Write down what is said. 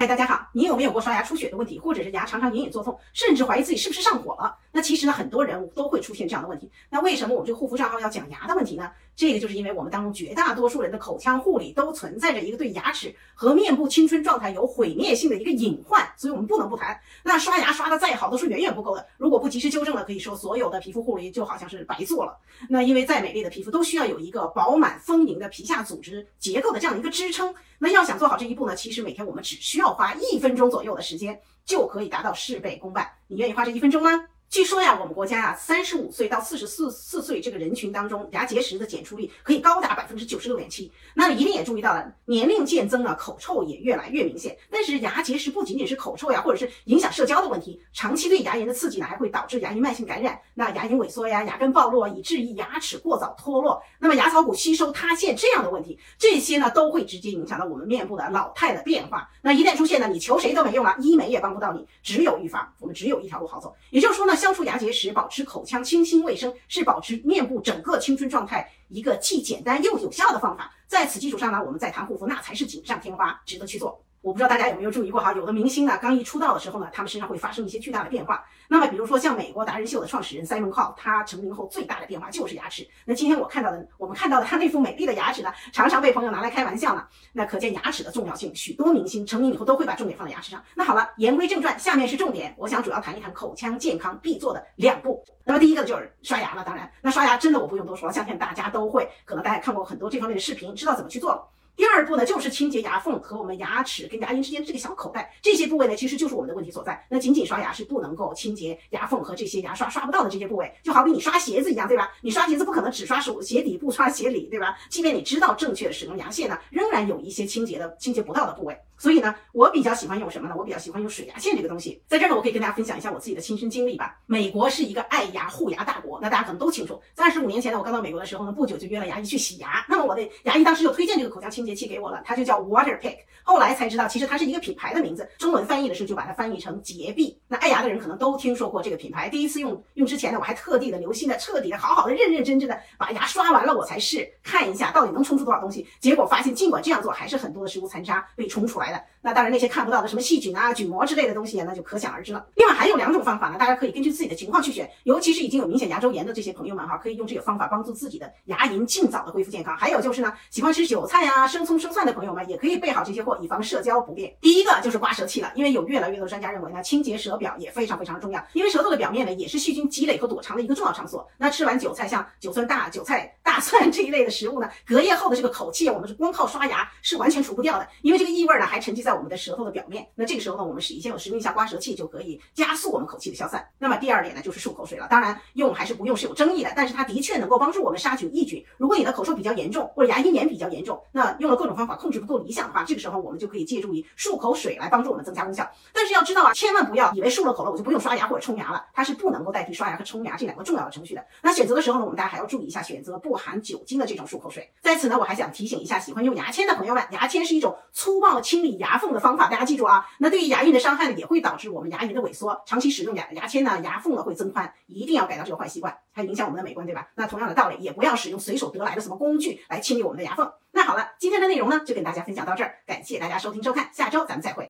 嗨，大家好，你有没有过刷牙出血的问题，或者是牙常常隐隐作痛，甚至怀疑自己是不是上火了？那其实呢，很多人都会出现这样的问题。那为什么我们这个护肤账号要讲牙的问题呢？这个就是因为我们当中绝大多数人的口腔护理都存在着一个对牙齿和面部青春状态有毁灭性的一个隐患，所以我们不能不谈。那刷牙刷的再好都是远远不够的，如果不及时纠正了，可以说所有的皮肤护理就好像是白做了。那因为再美丽的皮肤都需要有一个饱满丰盈的皮下组织结构的这样一个支撑。那要想做好这一步呢，其实每天我们只需要花一分钟左右的时间，就可以达到事倍功半。你愿意花这一分钟吗？据说呀，我们国家呀，三十五岁到四十四四岁这个人群当中，牙结石的检出率可以高达百分之九十六点七。那一定也注意到了，年龄渐增啊，口臭也越来越明显。但是牙结石不仅仅是口臭呀，或者是影响社交的问题，长期对牙龈的刺激呢，还会导致牙龈慢性感染，那牙龈萎缩呀，牙根暴露，以至于牙齿过早脱落，那么牙槽骨吸收塌陷这样的问题，这些呢都会直接影响到我们面部的老态的变化。那一旦出现呢，你求谁都没用了，医美也帮不到你，只有预防。我们只有一条路好走，也就是说呢，消除牙结石。保持口腔清新卫生是保持面部整个青春状态一个既简单又有效的方法。在此基础上呢，我们再谈护肤，那才是锦上添花，值得去做。我不知道大家有没有注意过哈，有的明星呢，刚一出道的时候呢，他们身上会发生一些巨大的变化。那么，比如说像美国达人秀的创始人 Simon Cowell，他成名后最大的变化就是牙齿。那今天我看到的，我们看到的他那副美丽的牙齿呢，常常被朋友拿来开玩笑呢。那可见牙齿的重要性，许多明星成名以后都会把重点放在牙齿上。那好了，言归正传，下面是重点，我想主要谈一谈口腔健康必做的两步。那么第一个就是刷牙了，当然，那刷牙真的我不用多说，相信大家都会，可能大家看过很多这方面的视频，知道怎么去做了。第二步呢，就是清洁牙缝和我们牙齿跟牙龈之间这个小口袋，这些部位呢，其实就是我们的问题所在。那仅仅刷牙是不能够清洁牙缝和这些牙刷刷不到的这些部位，就好比你刷鞋子一样，对吧？你刷鞋子不可能只刷手鞋底不刷鞋里，对吧？即便你知道正确的使用牙线呢，仍然有一些清洁的清洁不到的部位。所以呢，我比较喜欢用什么呢？我比较喜欢用水牙线这个东西。在这儿呢，我可以跟大家分享一下我自己的亲身经历吧。美国是一个爱牙护牙大国，那大家可能都清楚。在二十五年前呢，我刚到美国的时候呢，不久就约了牙医去洗牙。那么我的牙医当时就推荐这个口腔清洁器给我了，它就叫 Water Pick。后来才知道，其实它是一个品牌的名字，中文翻译的时候就把它翻译成洁碧。那爱牙的人可能都听说过这个品牌。第一次用用之前呢，我还特地的留心的、彻底的、好好的、认认真真的把牙刷完了，我才试看一下到底能冲出多少东西。结果发现，尽管这样做，还是很多的食物残渣被冲出来的。那当然那些。看不到的什么细菌啊、菌膜之类的东西，那就可想而知了。另外还有两种方法呢，大家可以根据自己的情况去选，尤其是已经有明显牙周炎的这些朋友们哈，可以用这个方法帮助自己的牙龈尽早的恢复健康。还有就是呢，喜欢吃韭菜呀、生葱、生蒜的朋友们，也可以备好这些货，以防社交不便。第一个就是刮舌器了，因为有越来越多专家认为呢，清洁舌表也非常非常重要，因为舌头的表面呢，也是细菌积累和躲藏的一个重要场所。那吃完韭菜，像韭菜大、韭菜。大蒜这一类的食物呢，隔夜后的这个口气，我们是光靠刷牙是完全除不掉的，因为这个异味呢还沉积在我们的舌头的表面。那这个时候呢，我们以先有使用一下刮舌器就可以加速我们口气的消散。那么第第二点呢，就是漱口水了。当然用还是不用是有争议的，但是它的确能够帮助我们杀菌抑菌。如果你的口臭比较严重，或者牙龈炎比较严重，那用了各种方法控制不够理想的话，这个时候我们就可以借助于漱口水来帮助我们增加功效。但是要知道啊，千万不要以为漱了口了我就不用刷牙或者冲牙了，它是不能够代替刷牙和冲牙这两个重要的程序的。那选择的时候呢，我们大家还要注意一下，选择不含酒精的这种。漱口水。在此呢，我还想提醒一下喜欢用牙签的朋友们，牙签是一种粗暴清理牙缝的方法，大家记住啊。那对于牙龈的伤害呢，也会导致我们牙龈的萎缩。长期使用牙牙签呢，牙缝呢会增宽，一定要改掉这个坏习惯，还影响我们的美观，对吧？那同样的道理，也不要使用随手得来的什么工具来清理我们的牙缝。那好了，今天的内容呢，就跟大家分享到这儿，感谢大家收听收看，下周咱们再会。